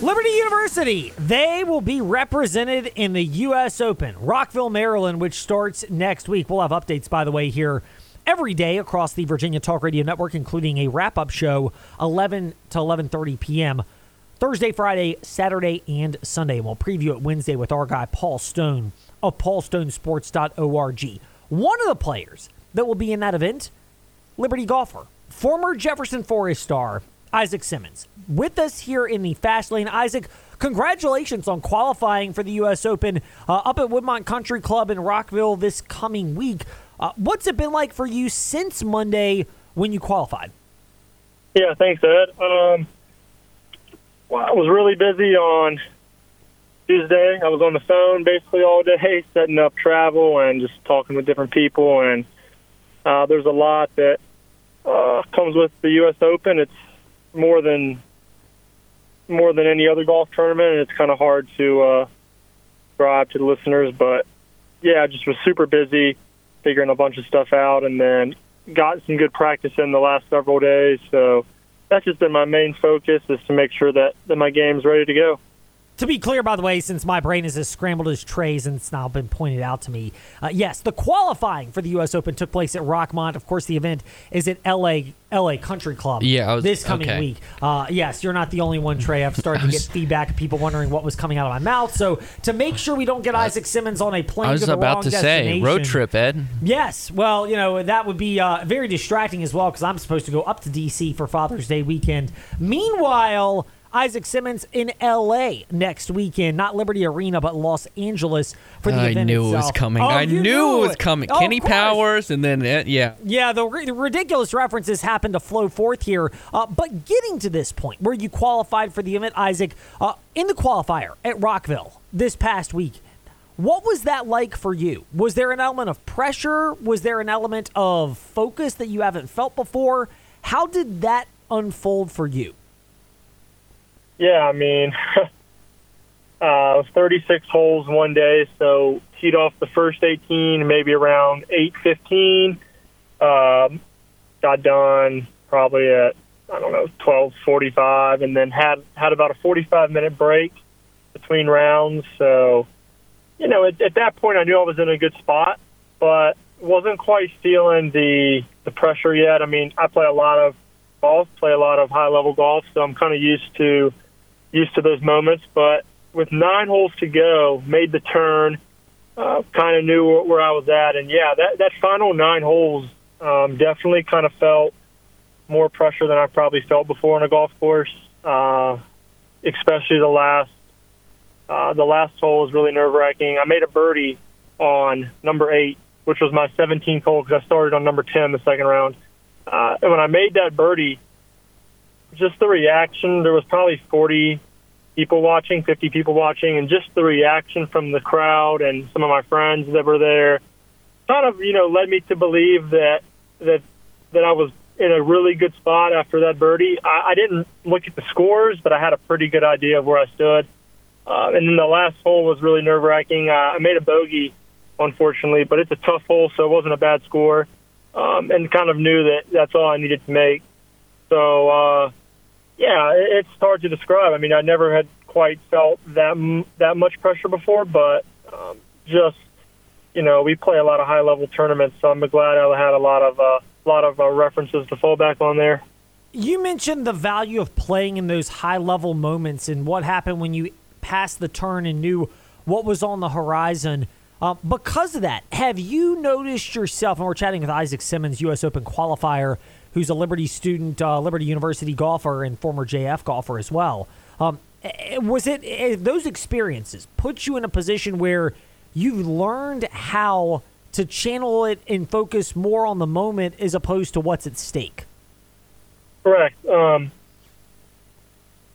Liberty University, they will be represented in the U.S. Open, Rockville, Maryland, which starts next week. We'll have updates, by the way, here every day across the Virginia Talk Radio Network, including a wrap-up show 11 to 11:30 p.m. Thursday, Friday, Saturday, and Sunday. We'll preview it Wednesday with our guy Paul Stone of paulstonesports.org. One of the players that will be in that event, Liberty golfer, former Jefferson Forest star Isaac Simmons, with us here in the fast lane. Isaac, congratulations on qualifying for the U.S. Open uh, up at Woodmont Country Club in Rockville this coming week. Uh, what's it been like for you since Monday when you qualified? Yeah, thanks, Ed. Um, well, I was really busy on Tuesday. I was on the phone basically all day, setting up travel and just talking with different people. And uh, there's a lot that uh, comes with the U.S. Open. It's more than more than any other golf tournament, and it's kind of hard to uh, describe to the listeners. But yeah, I just was super busy figuring a bunch of stuff out, and then got some good practice in the last several days. So that's just been my main focus is to make sure that, that my game's ready to go. To be clear, by the way, since my brain is as scrambled as Trey's and it's now been pointed out to me, uh, yes, the qualifying for the U.S. Open took place at Rockmont. Of course, the event is at L.A. LA Country Club yeah, was, this coming okay. week. Uh, yes, you're not the only one, Trey. I've started to get feedback of people wondering what was coming out of my mouth. So to make sure we don't get Isaac Simmons on a plane I was to the about wrong to say road trip, Ed. Yes, well, you know that would be uh, very distracting as well because I'm supposed to go up to DC for Father's Day weekend. Meanwhile. Isaac Simmons in LA next weekend, not Liberty Arena, but Los Angeles for the I event knew it was coming. Oh, I you knew it was coming. Oh, Kenny. Powers, and then uh, yeah, Yeah, the, the ridiculous references happen to flow forth here. Uh, but getting to this point where you qualified for the event, Isaac, uh, in the qualifier at Rockville this past week, what was that like for you? Was there an element of pressure? Was there an element of focus that you haven't felt before? How did that unfold for you? Yeah, I mean, uh, 36 holes one day, so teed off the first 18, maybe around 8:15. Um, got done probably at I don't know 12:45, and then had had about a 45 minute break between rounds. So, you know, at, at that point, I knew I was in a good spot, but wasn't quite feeling the the pressure yet. I mean, I play a lot of golf, play a lot of high level golf, so I'm kind of used to used to those moments. But with nine holes to go, made the turn, uh, kind of knew where I was at, and yeah, that that final nine holes um, definitely kind of felt more pressure than I've probably felt before on a golf course. Uh, especially the last uh, the last hole was really nerve wracking. I made a birdie on number eight, which was my 17th hole because I started on number 10 the second round. Uh, and when I made that birdie, just the reaction, there was probably 40 people watching, 50 people watching, and just the reaction from the crowd and some of my friends that were there kind of, you know, led me to believe that that that I was in a really good spot after that birdie. I, I didn't look at the scores, but I had a pretty good idea of where I stood. Uh, and then the last hole was really nerve wracking. Uh, I made a bogey, unfortunately, but it's a tough hole, so it wasn't a bad score. Um, and kind of knew that that's all I needed to make. So, uh, yeah, it, it's hard to describe. I mean, I never had quite felt that that much pressure before, but um, just you know, we play a lot of high level tournaments, so I'm glad I had a lot of uh, lot of uh, references to fall back on there. You mentioned the value of playing in those high level moments and what happened when you passed the turn and knew what was on the horizon. Uh, because of that, have you noticed yourself? And we're chatting with Isaac Simmons, U.S. Open qualifier, who's a Liberty student, uh, Liberty University golfer, and former JF golfer as well. Um, eh, was it eh, those experiences put you in a position where you've learned how to channel it and focus more on the moment as opposed to what's at stake? Correct. Um,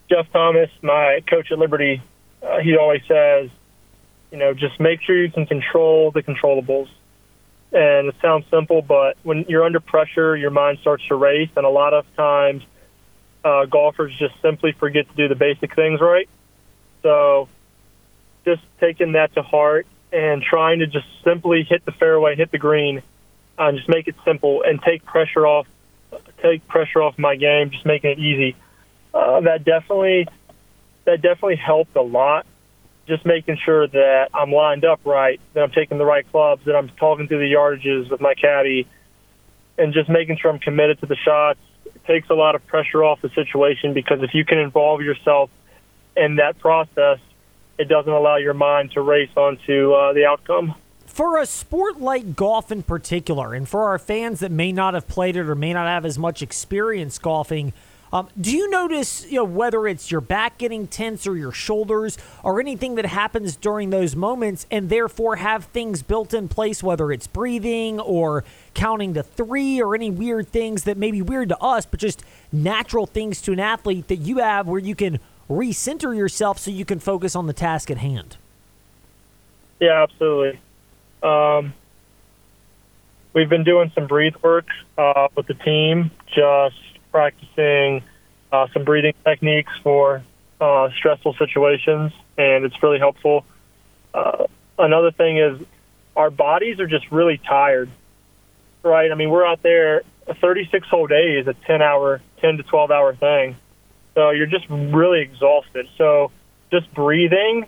Jeff Thomas, my coach at Liberty, uh, he always says, you know, just make sure you can control the controllables. And it sounds simple, but when you're under pressure, your mind starts to race, and a lot of times uh, golfers just simply forget to do the basic things right. So, just taking that to heart and trying to just simply hit the fairway, hit the green, uh, and just make it simple and take pressure off, take pressure off my game, just making it easy. Uh, that definitely that definitely helped a lot. Just making sure that I'm lined up right, that I'm taking the right clubs, that I'm talking through the yardages with my caddy, and just making sure I'm committed to the shots. It takes a lot of pressure off the situation because if you can involve yourself in that process, it doesn't allow your mind to race onto uh, the outcome. For a sport like golf in particular, and for our fans that may not have played it or may not have as much experience golfing, um, do you notice, you know, whether it's your back getting tense or your shoulders or anything that happens during those moments, and therefore have things built in place, whether it's breathing or counting to three or any weird things that may be weird to us, but just natural things to an athlete that you have where you can recenter yourself so you can focus on the task at hand? Yeah, absolutely. Um, we've been doing some breathe work uh, with the team, just practicing uh, some breathing techniques for uh, stressful situations, and it's really helpful. Uh, another thing is our bodies are just really tired, right? I mean, we're out there. 36 hole days, a 10 hour, 10 to 12 hour thing. So you're just really exhausted. So just breathing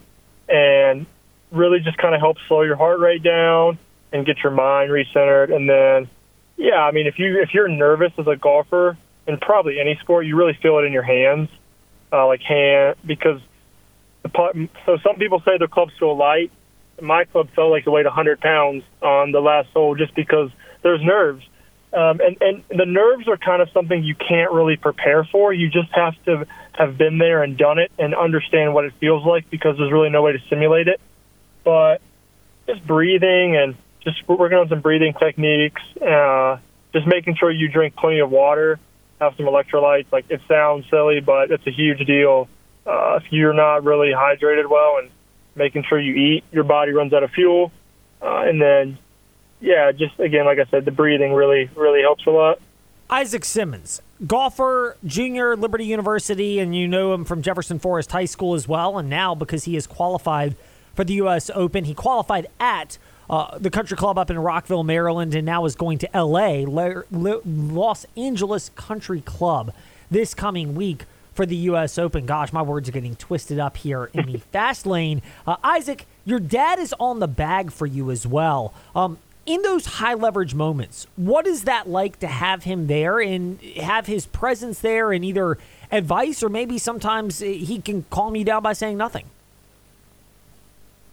and really just kind of helps slow your heart rate down and get your mind recentered. And then, yeah, I mean, if you if you're nervous as a golfer, in probably any sport, you really feel it in your hands, uh, like hand because the. So some people say their clubs feel light. My club felt like it weighed 100 pounds on the last hole just because there's nerves. Um, and, and the nerves are kind of something you can't really prepare for. You just have to have been there and done it and understand what it feels like because there's really no way to simulate it. But just breathing and just working on some breathing techniques, uh, just making sure you drink plenty of water have some electrolytes. Like it sounds silly, but it's a huge deal. Uh, if you're not really hydrated well and making sure you eat, your body runs out of fuel. Uh, and then, yeah, just again, like I said, the breathing really, really helps a lot. Isaac Simmons, golfer, junior, Liberty University, and you know him from Jefferson Forest High School as well. And now, because he is qualified for the U.S. Open, he qualified at uh, the country club up in Rockville, Maryland, and now is going to L.A. Los Angeles Country Club this coming week for the U.S. Open. Gosh, my words are getting twisted up here in the fast lane. Uh, Isaac, your dad is on the bag for you as well. Um, in those high leverage moments, what is that like to have him there and have his presence there and either advice or maybe sometimes he can calm you down by saying nothing?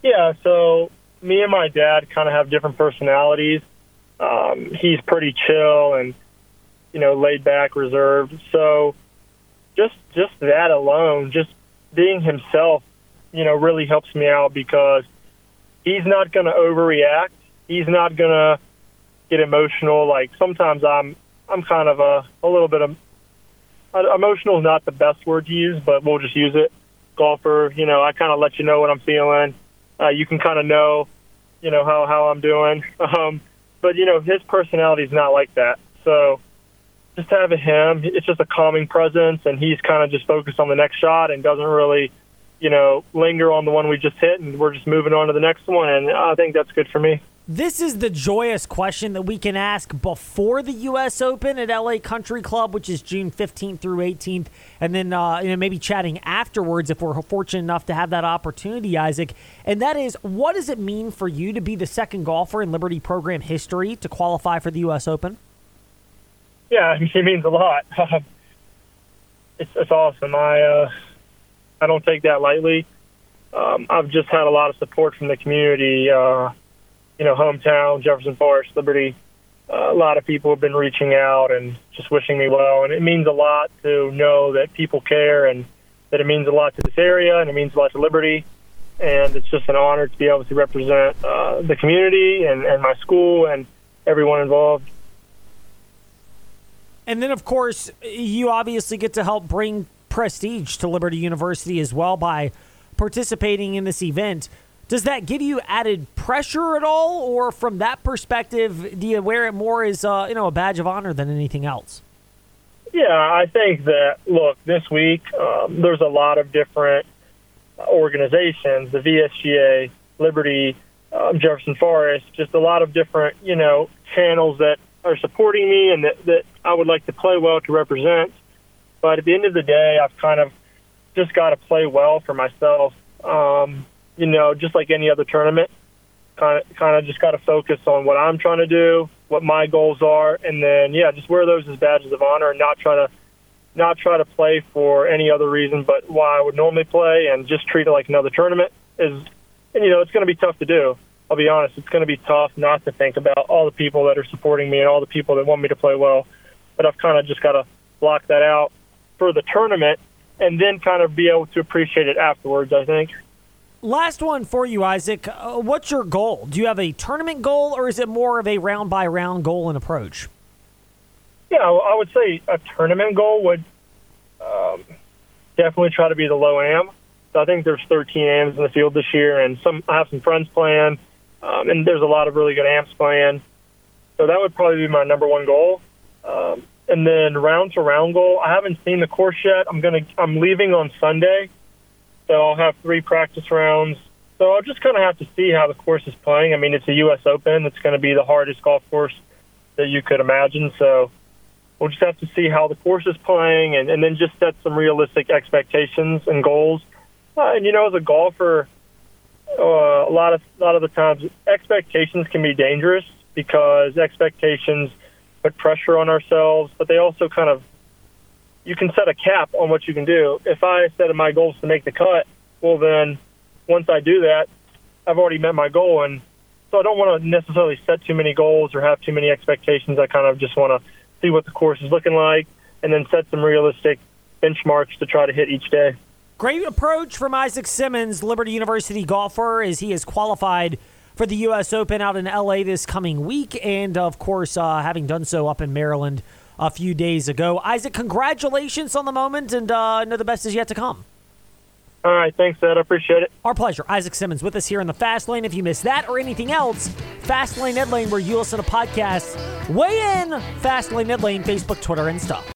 Yeah, so me and my dad kind of have different personalities. Um, he's pretty chill and you know laid back, reserved. So just just that alone, just being himself, you know, really helps me out because he's not going to overreact. He's not going to get emotional. Like sometimes I'm I'm kind of a a little bit of emotional is not the best word to use, but we'll just use it. Golfer, you know, I kind of let you know what I'm feeling uh, you can kind of know, you know, how how I'm doing. Um, but you know, his personality is not like that. So just having him, it's just a calming presence, and he's kind of just focused on the next shot and doesn't really, you know, linger on the one we just hit, and we're just moving on to the next one. And I think that's good for me. This is the joyous question that we can ask before the U.S. Open at LA Country Club, which is June 15th through 18th, and then uh, you know, maybe chatting afterwards if we're fortunate enough to have that opportunity, Isaac. And that is, what does it mean for you to be the second golfer in Liberty program history to qualify for the U.S. Open? Yeah, it means a lot. it's, it's awesome. I uh, I don't take that lightly. Um, I've just had a lot of support from the community. Uh, you know, hometown, Jefferson Forest, Liberty. Uh, a lot of people have been reaching out and just wishing me well, and it means a lot to know that people care and that it means a lot to this area and it means a lot to Liberty. And it's just an honor to be able to represent uh, the community and, and my school and everyone involved. And then, of course, you obviously get to help bring prestige to Liberty University as well by participating in this event. Does that give you added pressure at all, or from that perspective, do you wear it more as uh, you know a badge of honor than anything else? Yeah, I think that look this week um, there's a lot of different organizations, the VSGA, Liberty, um, Jefferson Forest, just a lot of different you know channels that are supporting me and that, that I would like to play well to represent. But at the end of the day, I've kind of just got to play well for myself. Um, you know, just like any other tournament, kind of kind of just got to focus on what I'm trying to do, what my goals are, and then yeah, just wear those as badges of honor and not try to not try to play for any other reason but why I would normally play, and just treat it like another tournament. Is and you know, it's going to be tough to do. I'll be honest, it's going to be tough not to think about all the people that are supporting me and all the people that want me to play well. But I've kind of just got to block that out for the tournament and then kind of be able to appreciate it afterwards, I think. Last one for you, Isaac. Uh, what's your goal? Do you have a tournament goal or is it more of a round by round goal and approach? Yeah, I would say a tournament goal would um, definitely try to be the low am. So I think there's 13 AMs in the field this year, and some I have some friends playing, um, and there's a lot of really good amps playing. So that would probably be my number one goal. Um, and then round to round goal, I haven't seen the course yet. I'm gonna I'm leaving on Sunday, so I'll have three practice rounds. So I'll just kind of have to see how the course is playing. I mean, it's a U.S. Open. It's going to be the hardest golf course that you could imagine. So we'll just have to see how the course is playing, and, and then just set some realistic expectations and goals. Uh, and you know, as a golfer, uh, a lot of a lot of the times expectations can be dangerous because expectations put pressure on ourselves, but they also kind of you can set a cap on what you can do. If I set my goals to make the cut, well then once I do that, I've already met my goal and so I don't want to necessarily set too many goals or have too many expectations. I kind of just want to see what the course is looking like and then set some realistic benchmarks to try to hit each day. Great approach from Isaac Simmons, Liberty University golfer, as he is qualified for the U.S. Open out in L.A. this coming week, and of course, uh, having done so up in Maryland a few days ago. Isaac, congratulations on the moment, and uh, know the best is yet to come. All right, thanks, Ed. I appreciate it. Our pleasure. Isaac Simmons with us here in the Fast Lane. If you missed that or anything else, Fast Lane Ed Lane, where you listen to podcasts. Weigh in, Fast Lane Ed Lane, Facebook, Twitter, and stuff.